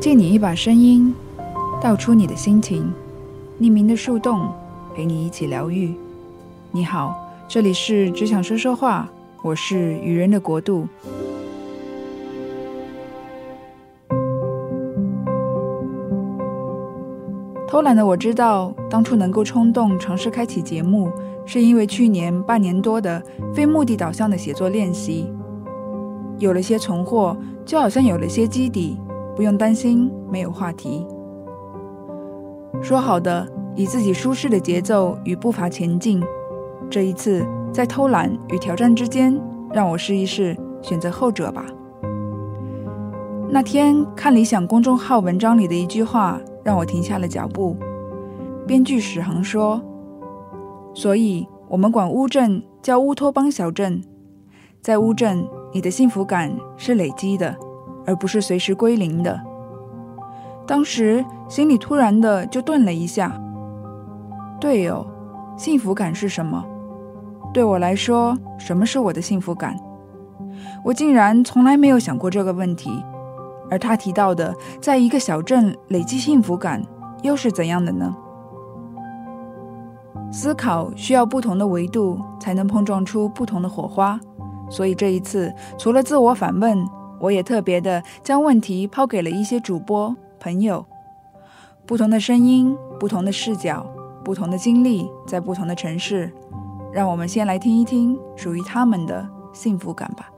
借你一把声音，道出你的心情。匿名的树洞，陪你一起疗愈。你好，这里是只想说说话，我是愚人的国度。偷懒的我知道，当初能够冲动尝试开启节目，是因为去年半年多的非目的导向的写作练习，有了些存货，就好像有了些基底，不用担心没有话题。说好的以自己舒适的节奏与步伐前进，这一次在偷懒与挑战之间，让我试一试，选择后者吧。那天看理想公众号文章里的一句话。让我停下了脚步。编剧史航说：“所以我们管乌镇叫乌托邦小镇，在乌镇，你的幸福感是累积的，而不是随时归零的。”当时心里突然的就顿了一下。对哦，幸福感是什么？对我来说，什么是我的幸福感？我竟然从来没有想过这个问题。而他提到的，在一个小镇累积幸福感，又是怎样的呢？思考需要不同的维度，才能碰撞出不同的火花。所以这一次，除了自我反问，我也特别的将问题抛给了一些主播朋友。不同的声音，不同的视角，不同的经历，在不同的城市，让我们先来听一听属于他们的幸福感吧。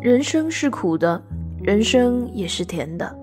人生是苦的，人生也是甜的。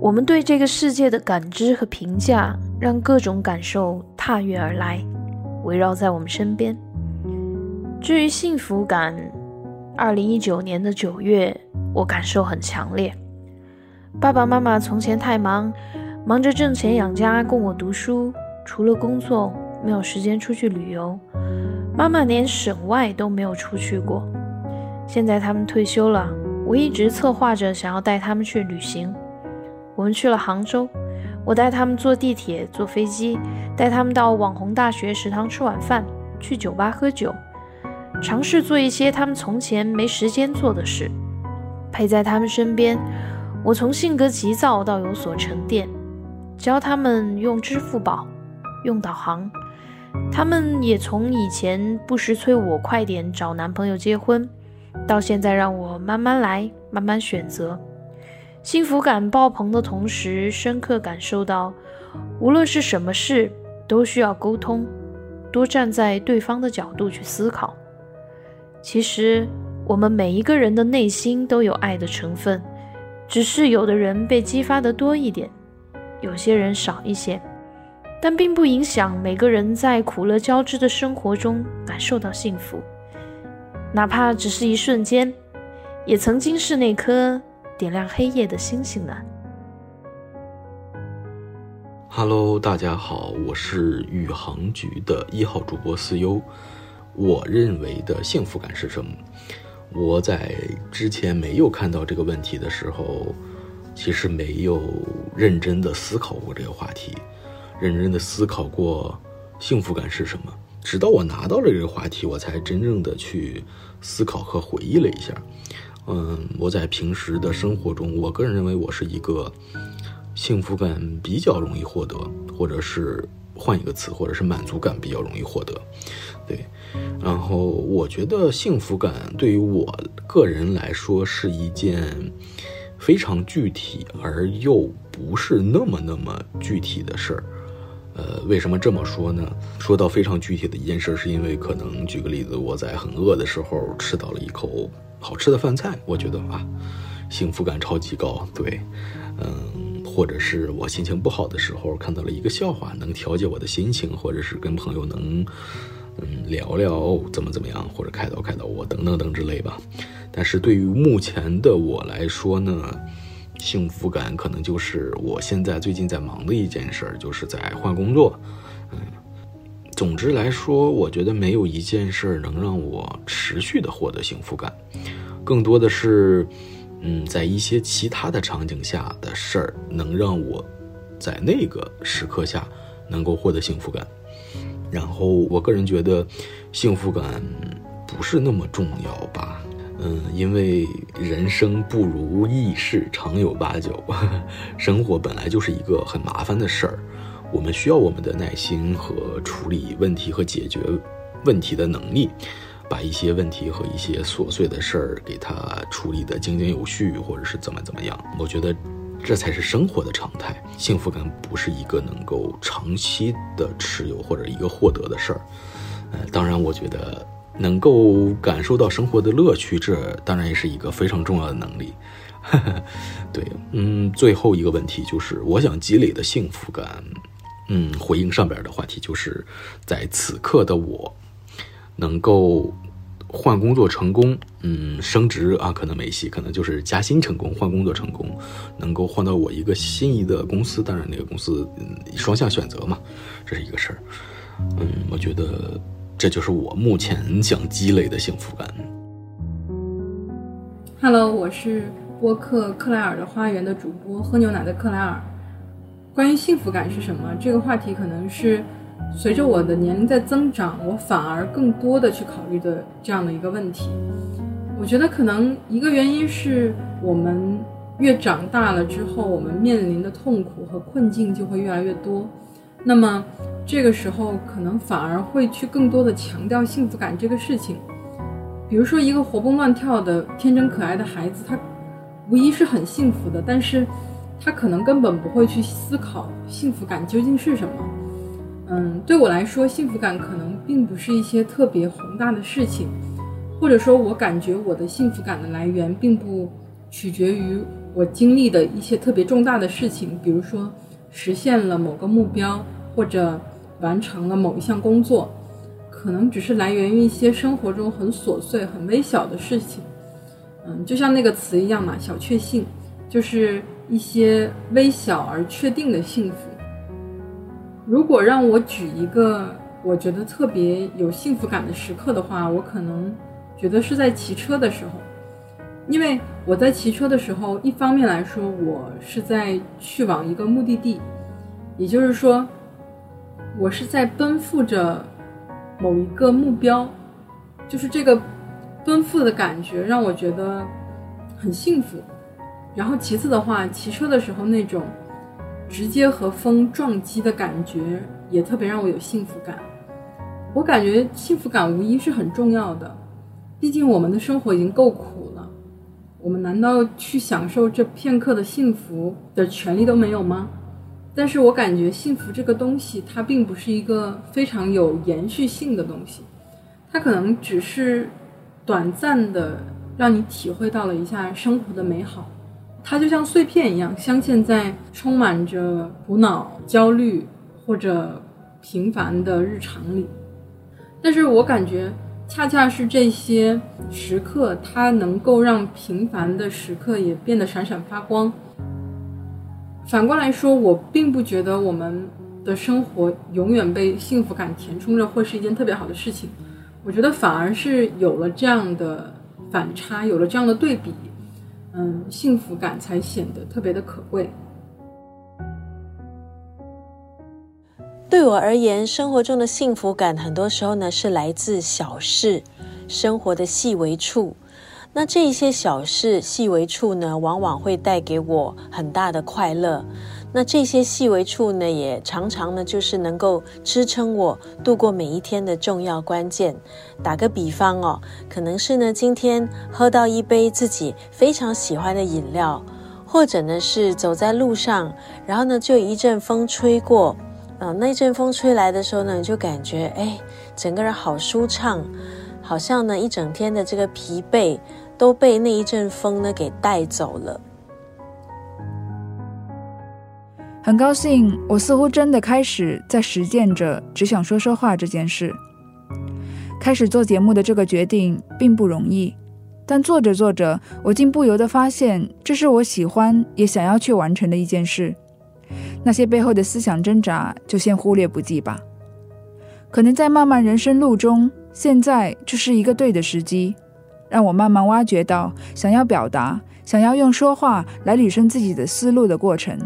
我们对这个世界的感知和评价，让各种感受踏月而来，围绕在我们身边。至于幸福感，二零一九年的九月，我感受很强烈。爸爸妈妈从前太忙，忙着挣钱养家供我读书，除了工作，没有时间出去旅游。妈妈连省外都没有出去过。现在他们退休了，我一直策划着想要带他们去旅行。我们去了杭州，我带他们坐地铁、坐飞机，带他们到网红大学食堂吃晚饭，去酒吧喝酒，尝试做一些他们从前没时间做的事。陪在他们身边，我从性格急躁到有所沉淀，教他们用支付宝，用导航。他们也从以前不时催我快点找男朋友结婚。到现在，让我慢慢来，慢慢选择。幸福感爆棚的同时，深刻感受到，无论是什么事，都需要沟通，多站在对方的角度去思考。其实，我们每一个人的内心都有爱的成分，只是有的人被激发的多一点，有些人少一些，但并不影响每个人在苦乐交织的生活中感受到幸福。哪怕只是一瞬间，也曾经是那颗点亮黑夜的星星呢。Hello，大家好，我是宇航局的一号主播思优。我认为的幸福感是什么？我在之前没有看到这个问题的时候，其实没有认真的思考过这个话题，认真的思考过幸福感是什么。直到我拿到了这个话题，我才真正的去思考和回忆了一下。嗯，我在平时的生活中，我个人认为我是一个幸福感比较容易获得，或者是换一个词，或者是满足感比较容易获得。对，然后我觉得幸福感对于我个人来说是一件非常具体而又不是那么那么具体的事儿。呃，为什么这么说呢？说到非常具体的一件事，是因为可能举个例子，我在很饿的时候吃到了一口好吃的饭菜，我觉得啊，幸福感超级高。对，嗯，或者是我心情不好的时候看到了一个笑话，能调节我的心情，或者是跟朋友能嗯聊聊怎么怎么样，或者开导开导我等等等之类吧。但是对于目前的我来说呢？幸福感可能就是我现在最近在忙的一件事儿，就是在换工作。嗯，总之来说，我觉得没有一件事儿能让我持续的获得幸福感，更多的是，嗯，在一些其他的场景下的事儿能让我在那个时刻下能够获得幸福感。然后，我个人觉得，幸福感不是那么重要吧。嗯，因为人生不如意事常有八九，生活本来就是一个很麻烦的事儿，我们需要我们的耐心和处理问题和解决问题的能力，把一些问题和一些琐碎的事儿给它处理的井井有序，或者是怎么怎么样。我觉得这才是生活的常态。幸福感不是一个能够长期的持有或者一个获得的事儿。呃，当然，我觉得。能够感受到生活的乐趣，这当然也是一个非常重要的能力。对，嗯，最后一个问题就是，我想积累的幸福感，嗯，回应上边的话题，就是在此刻的我，能够换工作成功，嗯，升职啊，可能没戏，可能就是加薪成功，换工作成功，能够换到我一个心仪的公司，当然那个公司，双向选择嘛，这是一个事儿。嗯，我觉得。这就是我目前想积累的幸福感。Hello，我是播客克莱尔的花园的主播，喝牛奶的克莱尔。关于幸福感是什么这个话题，可能是随着我的年龄在增长，我反而更多的去考虑的这样的一个问题。我觉得可能一个原因是我们越长大了之后，我们面临的痛苦和困境就会越来越多。那么。这个时候可能反而会去更多的强调幸福感这个事情，比如说一个活蹦乱跳的天真可爱的孩子，他无疑是很幸福的，但是他可能根本不会去思考幸福感究竟是什么。嗯，对我来说，幸福感可能并不是一些特别宏大的事情，或者说，我感觉我的幸福感的来源并不取决于我经历的一些特别重大的事情，比如说实现了某个目标或者。完成了某一项工作，可能只是来源于一些生活中很琐碎、很微小的事情。嗯，就像那个词一样嘛，小确幸，就是一些微小而确定的幸福。如果让我举一个我觉得特别有幸福感的时刻的话，我可能觉得是在骑车的时候，因为我在骑车的时候，一方面来说，我是在去往一个目的地，也就是说。我是在奔赴着某一个目标，就是这个奔赴的感觉让我觉得很幸福。然后其次的话，骑车的时候那种直接和风撞击的感觉也特别让我有幸福感。我感觉幸福感无疑是很重要的，毕竟我们的生活已经够苦，我们难道去享受这片刻的幸福的权利都没有吗？但是我感觉幸福这个东西，它并不是一个非常有延续性的东西，它可能只是短暂的让你体会到了一下生活的美好，它就像碎片一样镶嵌在充满着苦恼、焦虑或者平凡的日常里。但是我感觉，恰恰是这些时刻，它能够让平凡的时刻也变得闪闪发光。反过来说，我并不觉得我们的生活永远被幸福感填充着会是一件特别好的事情。我觉得反而是有了这样的反差，有了这样的对比，嗯，幸福感才显得特别的可贵。对我而言，生活中的幸福感很多时候呢是来自小事，生活的细微处。那这一些小事、细微处呢，往往会带给我很大的快乐。那这些细微处呢，也常常呢，就是能够支撑我度过每一天的重要关键。打个比方哦，可能是呢，今天喝到一杯自己非常喜欢的饮料，或者呢，是走在路上，然后呢，就一阵风吹过，啊，那阵风吹来的时候呢，就感觉哎，整个人好舒畅，好像呢，一整天的这个疲惫。都被那一阵风呢给带走了。很高兴，我似乎真的开始在实践着只想说说话这件事。开始做节目的这个决定并不容易，但做着做着，我竟不由得发现，这是我喜欢也想要去完成的一件事。那些背后的思想挣扎，就先忽略不计吧。可能在漫漫人生路中，现在就是一个对的时机。让我慢慢挖掘到想要表达、想要用说话来捋顺自己的思路的过程，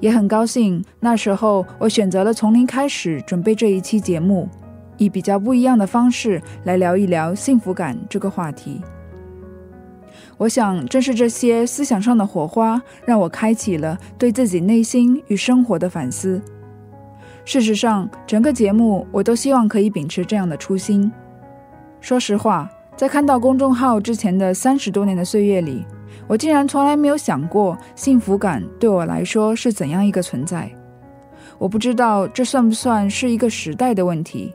也很高兴那时候我选择了从零开始准备这一期节目，以比较不一样的方式来聊一聊幸福感这个话题。我想，正是这些思想上的火花，让我开启了对自己内心与生活的反思。事实上，整个节目我都希望可以秉持这样的初心。说实话，在看到公众号之前的三十多年的岁月里，我竟然从来没有想过幸福感对我来说是怎样一个存在。我不知道这算不算是一个时代的问题。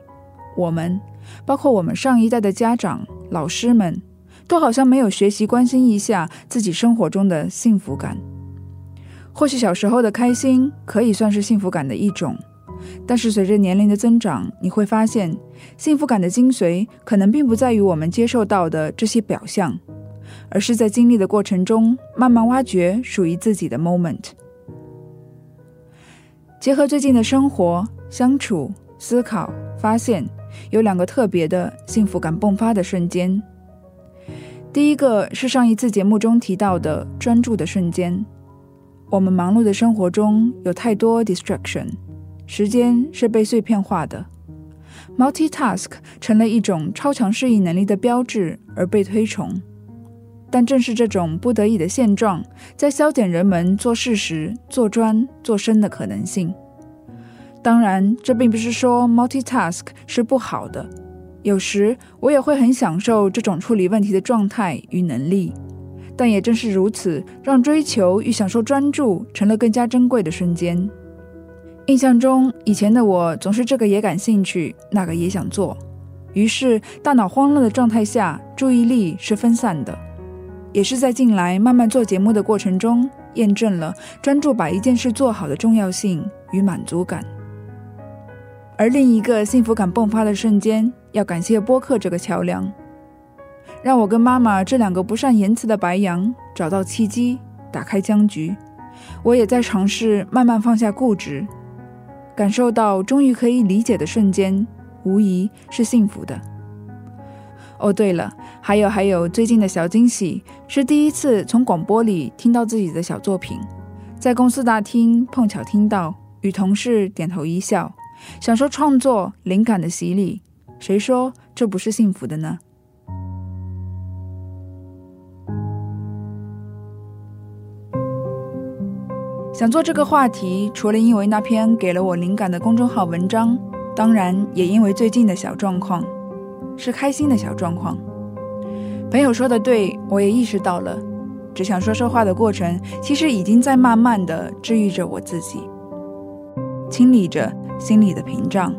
我们，包括我们上一代的家长、老师们。都好像没有学习关心一下自己生活中的幸福感。或许小时候的开心可以算是幸福感的一种，但是随着年龄的增长，你会发现幸福感的精髓可能并不在于我们接受到的这些表象，而是在经历的过程中慢慢挖掘属于自己的 moment。结合最近的生活、相处、思考，发现有两个特别的幸福感迸发的瞬间。第一个是上一次节目中提到的专注的瞬间。我们忙碌的生活中有太多 distraction，时间是被碎片化的，multitask 成了一种超强适应能力的标志而被推崇。但正是这种不得已的现状，在消减人们做事时做专做深的可能性。当然，这并不是说 multitask 是不好的。有时我也会很享受这种处理问题的状态与能力，但也正是如此，让追求与享受专注成了更加珍贵的瞬间。印象中，以前的我总是这个也感兴趣，那个也想做，于是大脑慌乱的状态下，注意力是分散的。也是在近来慢慢做节目的过程中，验证了专注把一件事做好的重要性与满足感。而另一个幸福感迸发的瞬间，要感谢播客这个桥梁，让我跟妈妈这两个不善言辞的白羊找到契机，打开僵局。我也在尝试慢慢放下固执，感受到终于可以理解的瞬间，无疑是幸福的。哦，对了，还有还有，最近的小惊喜是第一次从广播里听到自己的小作品，在公司大厅碰巧听到，与同事点头一笑。享受创作灵感的洗礼，谁说这不是幸福的呢？想做这个话题，除了因为那篇给了我灵感的公众号文章，当然也因为最近的小状况，是开心的小状况。朋友说的对，我也意识到了，只想说说话的过程，其实已经在慢慢的治愈着我自己，清理着。心里的屏障。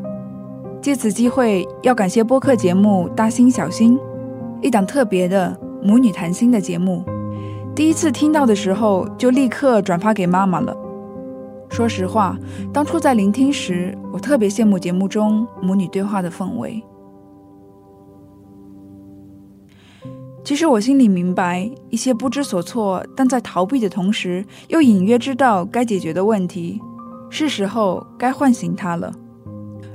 借此机会，要感谢播客节目《大心小心》，一档特别的母女谈心的节目。第一次听到的时候，就立刻转发给妈妈了。说实话，当初在聆听时，我特别羡慕节目中母女对话的氛围。其实我心里明白，一些不知所措，但在逃避的同时，又隐约知道该解决的问题。是时候该唤醒他了，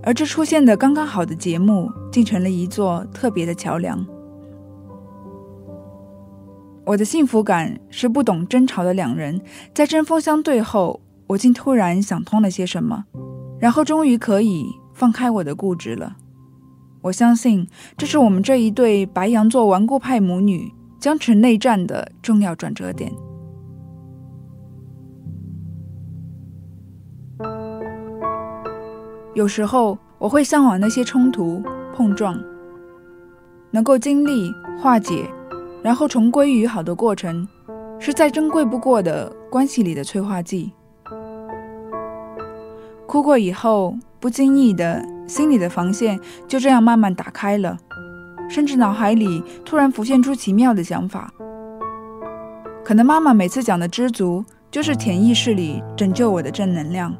而这出现的刚刚好的节目，竟成了一座特别的桥梁。我的幸福感是不懂争吵的两人在针锋相对后，我竟突然想通了些什么，然后终于可以放开我的固执了。我相信这是我们这一对白羊座顽固派母女僵持内战的重要转折点。有时候我会向往那些冲突碰撞，能够经历化解，然后重归于好的过程，是再珍贵不过的关系里的催化剂。哭过以后，不经意的心里的防线就这样慢慢打开了，甚至脑海里突然浮现出奇妙的想法。可能妈妈每次讲的知足，就是潜意识里拯救我的正能量。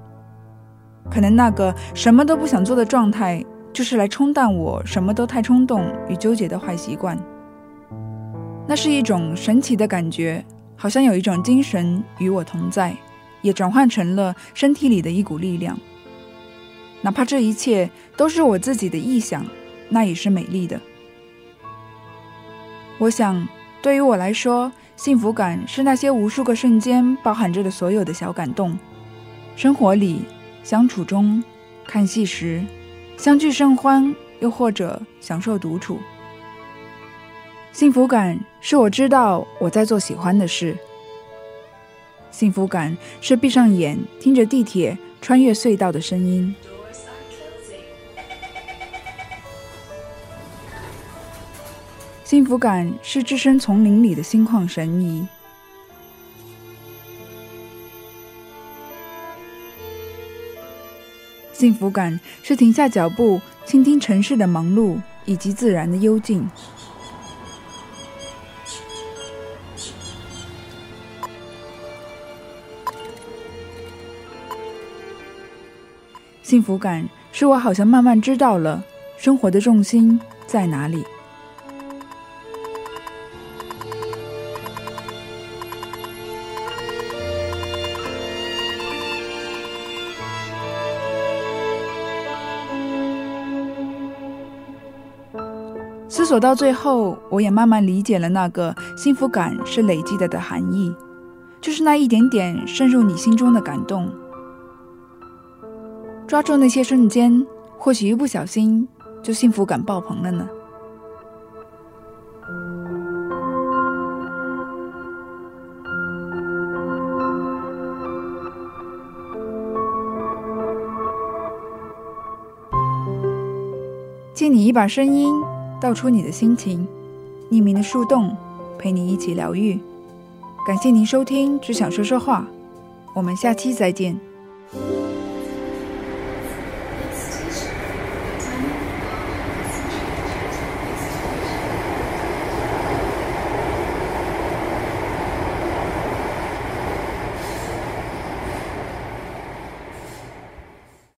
可能那个什么都不想做的状态，就是来冲淡我什么都太冲动与纠结的坏习惯。那是一种神奇的感觉，好像有一种精神与我同在，也转换成了身体里的一股力量。哪怕这一切都是我自己的臆想，那也是美丽的。我想，对于我来说，幸福感是那些无数个瞬间包含着的所有的小感动，生活里。相处中，看戏时，相聚甚欢，又或者享受独处。幸福感是我知道我在做喜欢的事。幸福感是闭上眼听着地铁穿越隧道的声音。幸福感是置身丛林里的心旷神怡。幸福感是停下脚步，倾听城市的忙碌以及自然的幽静。幸福感是我好像慢慢知道了生活的重心在哪里。思索到最后，我也慢慢理解了那个幸福感是累积的的含义，就是那一点点渗入你心中的感动。抓住那些瞬间，或许一不小心就幸福感爆棚了呢。借你一把声音。道出你的心情，匿名的树洞陪你一起疗愈。感谢您收听《只想说说话》，我们下期再见。